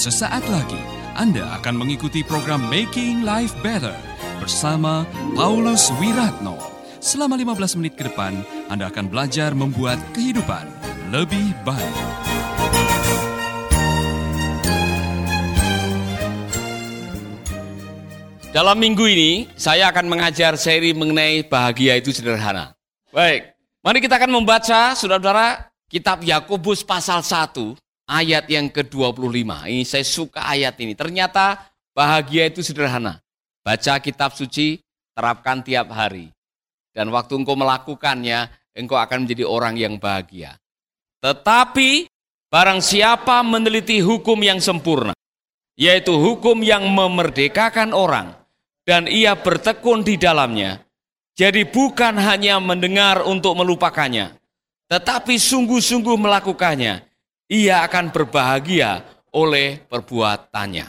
Sesaat lagi Anda akan mengikuti program Making Life Better bersama Paulus Wiratno. Selama 15 menit ke depan, Anda akan belajar membuat kehidupan lebih baik. Dalam minggu ini, saya akan mengajar seri mengenai bahagia itu sederhana. Baik, mari kita akan membaca, saudara-saudara, kitab Yakobus pasal 1, ayat yang ke-25. Ini saya suka ayat ini. Ternyata bahagia itu sederhana. Baca kitab suci, terapkan tiap hari. Dan waktu engkau melakukannya, engkau akan menjadi orang yang bahagia. Tetapi barang siapa meneliti hukum yang sempurna, yaitu hukum yang memerdekakan orang, dan ia bertekun di dalamnya. Jadi bukan hanya mendengar untuk melupakannya, tetapi sungguh-sungguh melakukannya. Ia akan berbahagia oleh perbuatannya.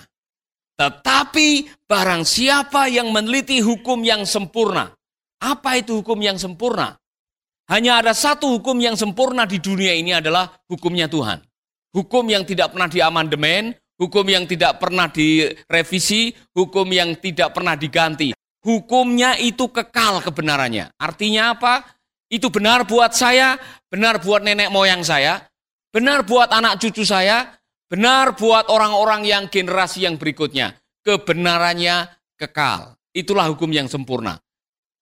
Tetapi barang siapa yang meneliti hukum yang sempurna, apa itu hukum yang sempurna? Hanya ada satu hukum yang sempurna di dunia ini adalah hukumnya Tuhan. Hukum yang tidak pernah diamandemen, hukum yang tidak pernah direvisi, hukum yang tidak pernah diganti. Hukumnya itu kekal kebenarannya. Artinya apa? Itu benar buat saya, benar buat nenek moyang saya, benar buat anak cucu saya, benar buat orang-orang yang generasi yang berikutnya. Kebenarannya kekal. Itulah hukum yang sempurna.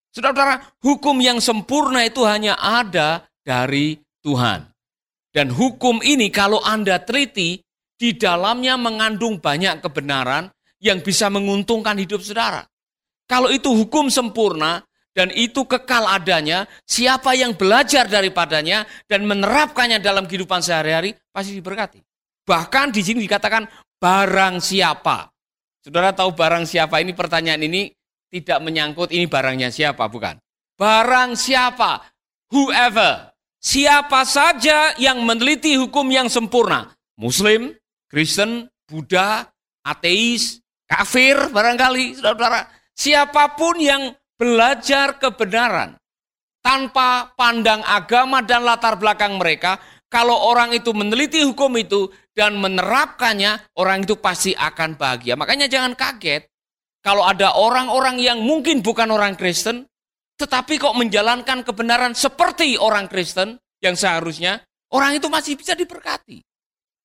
Saudara-saudara, hukum yang sempurna itu hanya ada dari Tuhan. Dan hukum ini kalau Anda teliti, di dalamnya mengandung banyak kebenaran yang bisa menguntungkan hidup saudara. Kalau itu hukum sempurna dan itu kekal adanya, siapa yang belajar daripadanya dan menerapkannya dalam kehidupan sehari-hari pasti diberkati. Bahkan di sini dikatakan barang siapa. Saudara tahu barang siapa ini pertanyaan ini tidak menyangkut ini barangnya siapa, bukan. Barang siapa, whoever, siapa saja yang meneliti hukum yang sempurna. Muslim, Kristen, Buddha, ateis, kafir barangkali, saudara-saudara. Siapa pun yang belajar kebenaran tanpa pandang agama dan latar belakang mereka, kalau orang itu meneliti hukum itu dan menerapkannya, orang itu pasti akan bahagia. Makanya jangan kaget kalau ada orang-orang yang mungkin bukan orang Kristen, tetapi kok menjalankan kebenaran seperti orang Kristen yang seharusnya, orang itu masih bisa diberkati.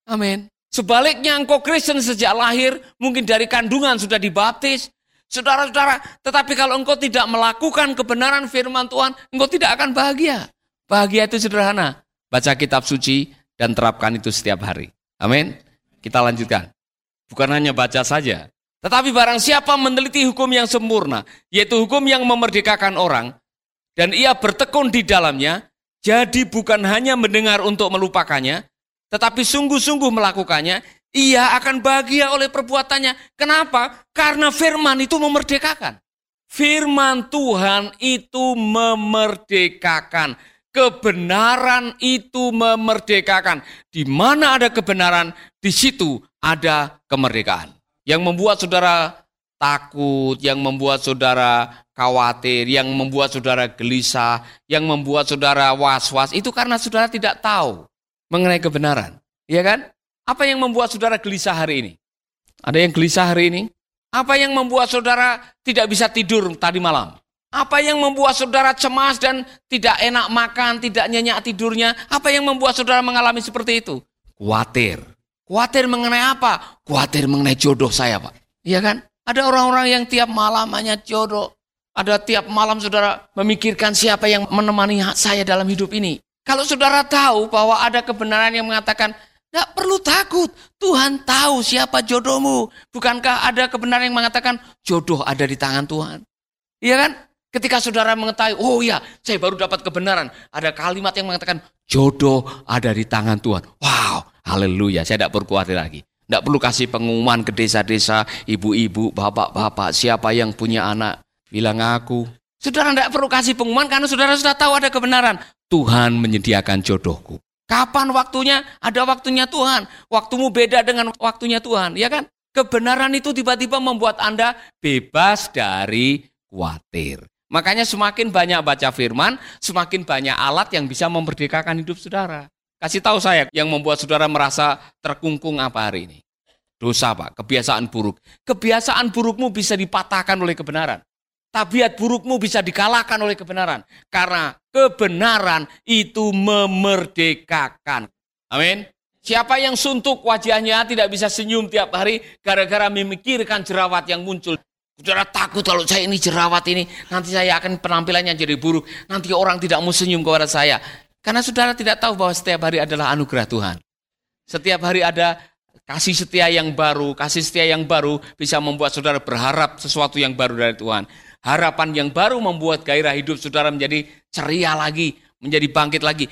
Amin. Sebaliknya engkau Kristen sejak lahir, mungkin dari kandungan sudah dibaptis. Saudara-saudara, tetapi kalau engkau tidak melakukan kebenaran firman Tuhan, engkau tidak akan bahagia. Bahagia itu sederhana. Baca kitab suci dan terapkan itu setiap hari. Amin. Kita lanjutkan. Bukan hanya baca saja. Tetapi barang siapa meneliti hukum yang sempurna, yaitu hukum yang memerdekakan orang, dan ia bertekun di dalamnya, jadi bukan hanya mendengar untuk melupakannya, tetapi sungguh-sungguh melakukannya, ia akan bahagia oleh perbuatannya. Kenapa? Karena firman itu memerdekakan. Firman Tuhan itu memerdekakan. Kebenaran itu memerdekakan. Di mana ada kebenaran, di situ ada kemerdekaan. Yang membuat saudara takut, yang membuat saudara khawatir, yang membuat saudara gelisah, yang membuat saudara was-was, itu karena saudara tidak tahu mengenai kebenaran. Iya kan? Apa yang membuat saudara gelisah hari ini? Ada yang gelisah hari ini? Apa yang membuat saudara tidak bisa tidur tadi malam? Apa yang membuat saudara cemas dan tidak enak makan, tidak nyenyak tidurnya? Apa yang membuat saudara mengalami seperti itu? Kuatir. Kuatir mengenai apa? Kuatir mengenai jodoh saya, Pak. Iya kan? Ada orang-orang yang tiap malam hanya jodoh. Ada tiap malam saudara memikirkan siapa yang menemani saya dalam hidup ini. Kalau saudara tahu bahwa ada kebenaran yang mengatakan, tidak perlu takut, Tuhan tahu siapa jodohmu. Bukankah ada kebenaran yang mengatakan, jodoh ada di tangan Tuhan. Iya kan? Ketika saudara mengetahui, oh iya, saya baru dapat kebenaran. Ada kalimat yang mengatakan, jodoh ada di tangan Tuhan. Wow, haleluya, saya tidak perlu khawatir lagi. Tidak perlu kasih pengumuman ke desa-desa, ibu-ibu, bapak-bapak, siapa yang punya anak, bilang aku. Saudara tidak perlu kasih pengumuman karena saudara sudah tahu ada kebenaran. Tuhan menyediakan jodohku. Kapan waktunya? Ada waktunya Tuhan. Waktumu beda dengan waktunya Tuhan, ya kan? Kebenaran itu tiba-tiba membuat Anda bebas dari khawatir. Makanya semakin banyak baca firman, semakin banyak alat yang bisa memerdekakan hidup saudara. Kasih tahu saya yang membuat saudara merasa terkungkung apa hari ini. Dosa Pak, kebiasaan buruk. Kebiasaan burukmu bisa dipatahkan oleh kebenaran. Tabiat burukmu bisa dikalahkan oleh kebenaran. Karena kebenaran itu memerdekakan. Amin. Siapa yang suntuk wajahnya tidak bisa senyum tiap hari gara-gara memikirkan jerawat yang muncul. Saudara takut kalau saya ini jerawat ini, nanti saya akan penampilannya jadi buruk. Nanti orang tidak mau senyum kepada saya. Karena saudara tidak tahu bahwa setiap hari adalah anugerah Tuhan. Setiap hari ada kasih setia yang baru, kasih setia yang baru bisa membuat saudara berharap sesuatu yang baru dari Tuhan. Harapan yang baru membuat gairah hidup saudara menjadi ceria lagi, menjadi bangkit lagi.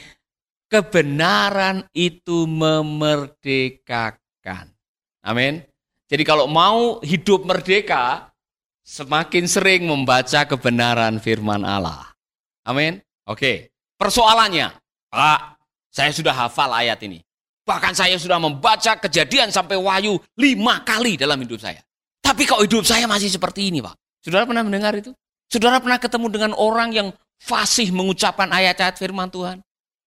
Kebenaran itu memerdekakan. Amin. Jadi kalau mau hidup merdeka, semakin sering membaca kebenaran firman Allah. Amin. Oke. Persoalannya, Pak, saya sudah hafal ayat ini. Bahkan saya sudah membaca kejadian sampai wahyu lima kali dalam hidup saya. Tapi kok hidup saya masih seperti ini Pak? Saudara pernah mendengar itu? Saudara pernah ketemu dengan orang yang fasih mengucapkan ayat-ayat firman Tuhan?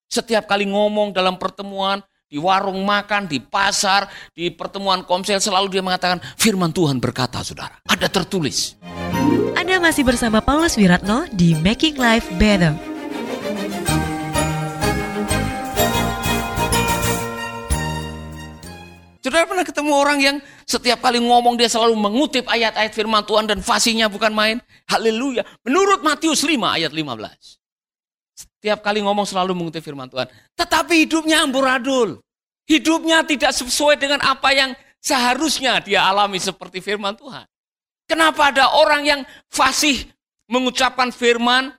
Setiap kali ngomong dalam pertemuan, di warung makan, di pasar, di pertemuan komsel selalu dia mengatakan firman Tuhan berkata saudara. Ada tertulis. Anda masih bersama Paulus Wiratno di Making Life Better. Saudara pernah ketemu orang yang setiap kali ngomong dia selalu mengutip ayat-ayat firman Tuhan dan fasihnya bukan main? Haleluya. Menurut Matius 5 ayat 15. Setiap kali ngomong selalu mengutip firman Tuhan. Tetapi hidupnya amburadul. Hidupnya tidak sesuai dengan apa yang seharusnya dia alami seperti firman Tuhan. Kenapa ada orang yang fasih mengucapkan firman,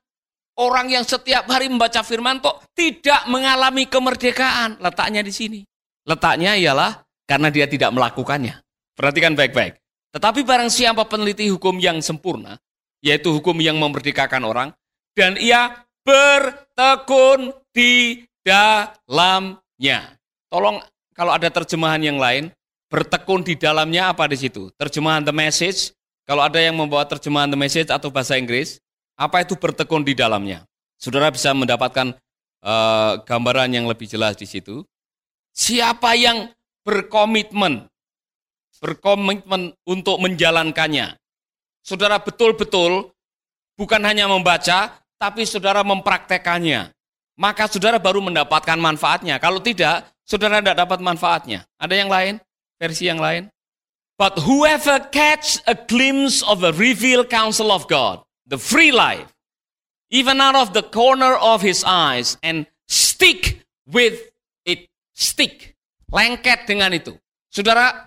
orang yang setiap hari membaca firman kok tidak mengalami kemerdekaan? Letaknya di sini. Letaknya ialah karena dia tidak melakukannya. Perhatikan baik-baik. Tetapi barang siapa peneliti hukum yang sempurna, yaitu hukum yang memerdekakan orang, dan ia bertekun di dalamnya. Tolong kalau ada terjemahan yang lain, bertekun di dalamnya apa di situ? Terjemahan The Message, kalau ada yang membawa terjemahan The Message atau bahasa Inggris, apa itu bertekun di dalamnya? Saudara bisa mendapatkan uh, gambaran yang lebih jelas di situ. Siapa yang berkomitmen, berkomitmen untuk menjalankannya. Saudara betul-betul bukan hanya membaca, tapi saudara mempraktekannya. Maka saudara baru mendapatkan manfaatnya. Kalau tidak, saudara tidak dapat manfaatnya. Ada yang lain? Versi yang lain? But whoever catch a glimpse of the revealed counsel of God, the free life, even out of the corner of his eyes, and stick with it, stick lengket dengan itu. Saudara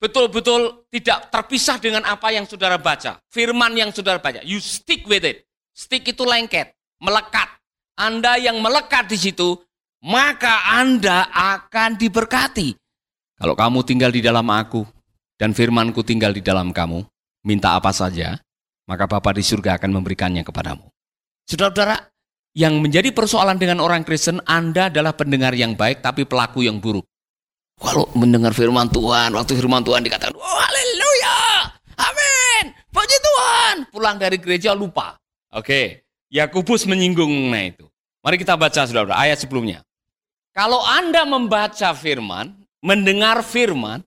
betul-betul tidak terpisah dengan apa yang saudara baca. Firman yang saudara baca. You stick with it. Stick itu lengket, melekat. Anda yang melekat di situ, maka Anda akan diberkati. Kalau kamu tinggal di dalam aku, dan firmanku tinggal di dalam kamu, minta apa saja, maka Bapa di surga akan memberikannya kepadamu. Saudara-saudara, yang menjadi persoalan dengan orang Kristen, Anda adalah pendengar yang baik tapi pelaku yang buruk. Kalau mendengar firman Tuhan, waktu firman Tuhan dikatakan, oh haleluya, amin, puji Tuhan. Pulang dari gereja lupa. Oke, Yakubus menyinggung nah itu. Mari kita baca saudara ayat sebelumnya. Kalau Anda membaca firman, mendengar firman,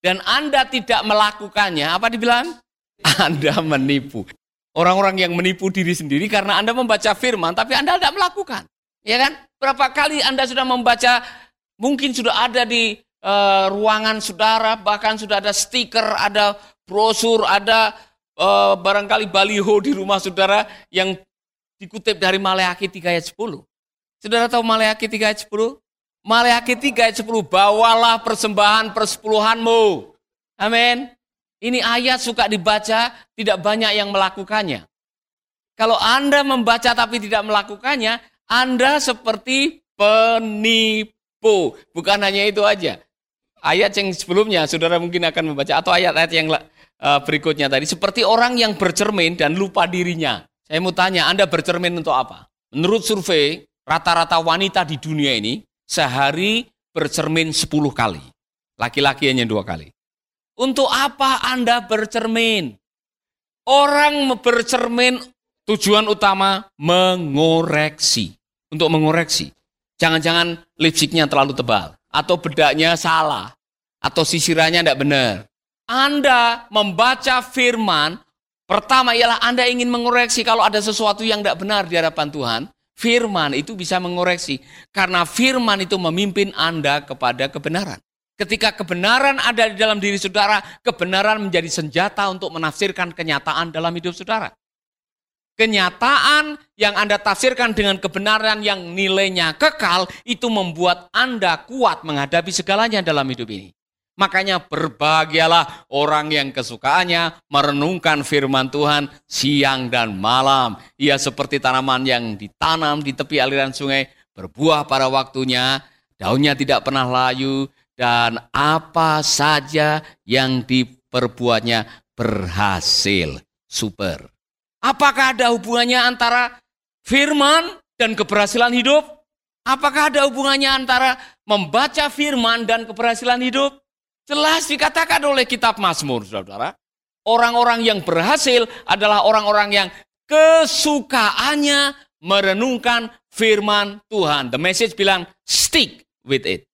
dan Anda tidak melakukannya, apa dibilang? Anda menipu. Orang-orang yang menipu diri sendiri karena Anda membaca firman, tapi Anda tidak melakukan. Ya kan? Berapa kali Anda sudah membaca, mungkin sudah ada di uh, ruangan saudara, bahkan sudah ada stiker, ada brosur, ada uh, barangkali baliho di rumah saudara yang dikutip dari Maleakhi 3 ayat 10. Saudara tahu Maleakhi 3 ayat 10? Maleakhi 3 ayat 10, bawalah persembahan persepuluhanmu. Amin. Ini ayat suka dibaca, tidak banyak yang melakukannya. Kalau Anda membaca tapi tidak melakukannya, Anda seperti penipu. Bukan hanya itu aja ayat yang sebelumnya saudara mungkin akan membaca atau ayat-ayat yang uh, berikutnya tadi seperti orang yang bercermin dan lupa dirinya. Saya mau tanya, Anda bercermin untuk apa? Menurut survei, rata-rata wanita di dunia ini sehari bercermin 10 kali. Laki-laki hanya dua kali. Untuk apa Anda bercermin? Orang bercermin tujuan utama mengoreksi. Untuk mengoreksi. Jangan-jangan lipstiknya terlalu tebal. Atau bedaknya salah atau sisirannya tidak benar. Anda membaca firman, pertama ialah Anda ingin mengoreksi kalau ada sesuatu yang tidak benar di hadapan Tuhan. Firman itu bisa mengoreksi. Karena firman itu memimpin Anda kepada kebenaran. Ketika kebenaran ada di dalam diri saudara, kebenaran menjadi senjata untuk menafsirkan kenyataan dalam hidup saudara. Kenyataan yang Anda tafsirkan dengan kebenaran yang nilainya kekal, itu membuat Anda kuat menghadapi segalanya dalam hidup ini. Makanya berbahagialah orang yang kesukaannya merenungkan firman Tuhan siang dan malam. Ia seperti tanaman yang ditanam di tepi aliran sungai, berbuah pada waktunya, daunnya tidak pernah layu, dan apa saja yang diperbuatnya berhasil. Super. Apakah ada hubungannya antara firman dan keberhasilan hidup? Apakah ada hubungannya antara membaca firman dan keberhasilan hidup? Jelas dikatakan oleh kitab Mazmur, saudara. Orang-orang yang berhasil adalah orang-orang yang kesukaannya merenungkan firman Tuhan. The message bilang, stick with it.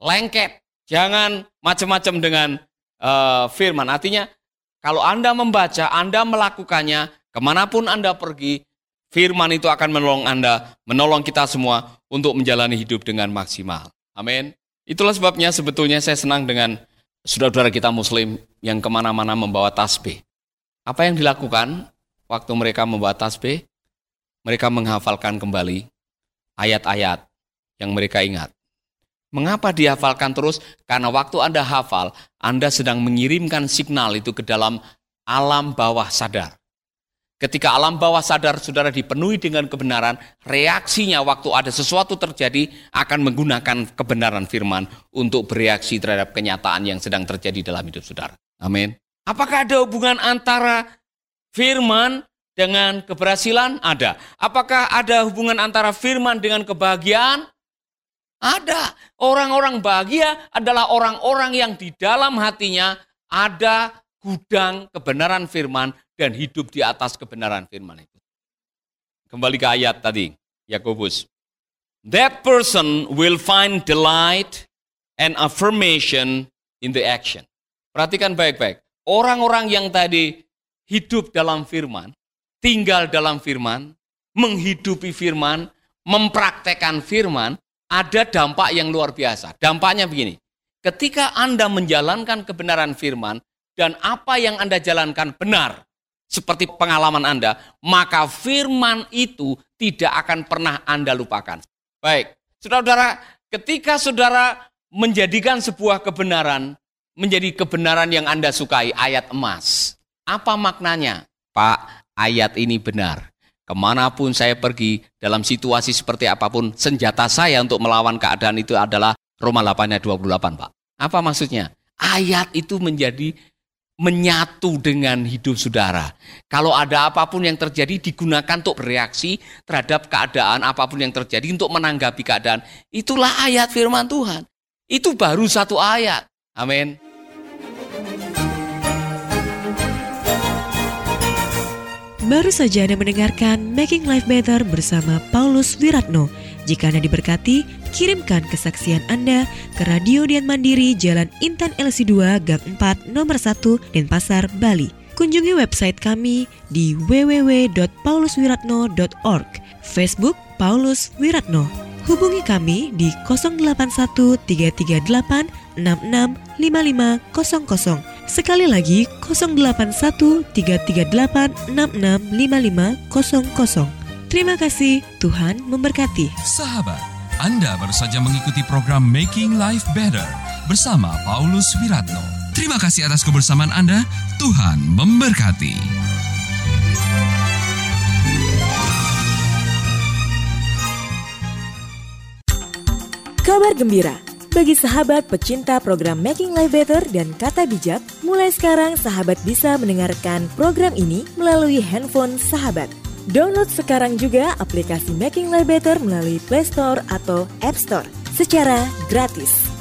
Lengket. Jangan macam-macam dengan uh, firman. Artinya, kalau Anda membaca, Anda melakukannya, ke mana pun Anda pergi, firman itu akan menolong Anda, menolong kita semua untuk menjalani hidup dengan maksimal. Amin. Itulah sebabnya sebetulnya saya senang dengan saudara-saudara kita muslim yang ke mana-mana membawa tasbih. Apa yang dilakukan waktu mereka membawa tasbih? Mereka menghafalkan kembali ayat-ayat yang mereka ingat. Mengapa dihafalkan terus? Karena waktu Anda hafal, Anda sedang mengirimkan signal itu ke dalam alam bawah sadar. Ketika alam bawah sadar saudara dipenuhi dengan kebenaran, reaksinya waktu ada sesuatu terjadi akan menggunakan kebenaran firman untuk bereaksi terhadap kenyataan yang sedang terjadi dalam hidup saudara. Amin. Apakah ada hubungan antara firman dengan keberhasilan? Ada. Apakah ada hubungan antara firman dengan kebahagiaan? Ada. Orang-orang bahagia adalah orang-orang yang di dalam hatinya ada gudang kebenaran firman dan hidup di atas kebenaran firman itu. Kembali ke ayat tadi, Yakobus. That person will find delight and affirmation in the action. Perhatikan baik-baik. Orang-orang yang tadi hidup dalam firman, tinggal dalam firman, menghidupi firman, mempraktekkan firman, ada dampak yang luar biasa. Dampaknya begini. Ketika Anda menjalankan kebenaran firman dan apa yang Anda jalankan benar, seperti pengalaman Anda, maka firman itu tidak akan pernah Anda lupakan. Baik, saudara-saudara, ketika saudara menjadikan sebuah kebenaran menjadi kebenaran yang Anda sukai, ayat emas. Apa maknanya? Pak, ayat ini benar. Ke mana pun saya pergi, dalam situasi seperti apa pun, senjata saya untuk melawan keadaan itu adalah Roma 8 ayat 28, Pak. Apa maksudnya? Ayat itu menjadi menyatu dengan hidup saudara. Kalau ada apa pun yang terjadi digunakan untuk bereaksi terhadap keadaan apa pun yang terjadi untuk menanggapi keadaan. Itulah ayat firman Tuhan. Itu baru satu ayat. Amin. Baru saja Anda mendengarkan Making Life Better bersama Paulus Wiratno. Jika Anda diberkati, kirimkan kesaksian Anda ke Radio Dian Mandiri Jalan Intan LC2 Gang 4 Nomor 1 Denpasar, Bali. Kunjungi website kami di www.pauluswiratno.org, Facebook Paulus Wiratno. Hubungi kami di 081 338 665500. Sekali lagi 081 338 665500. Terima kasih, Tuhan memberkati. Sahabat, Anda baru saja mengikuti program Making Life Better bersama Paulus Wiratno. Terima kasih atas kebersamaan Anda. Tuhan memberkati. Kabar gembira bagi sahabat pecinta program Making Life Better dan Kata Bijak, mulai sekarang sahabat bisa mendengarkan program ini melalui handphone sahabat. Download sekarang juga aplikasi Making Life Better melalui Play Store atau App Store secara gratis.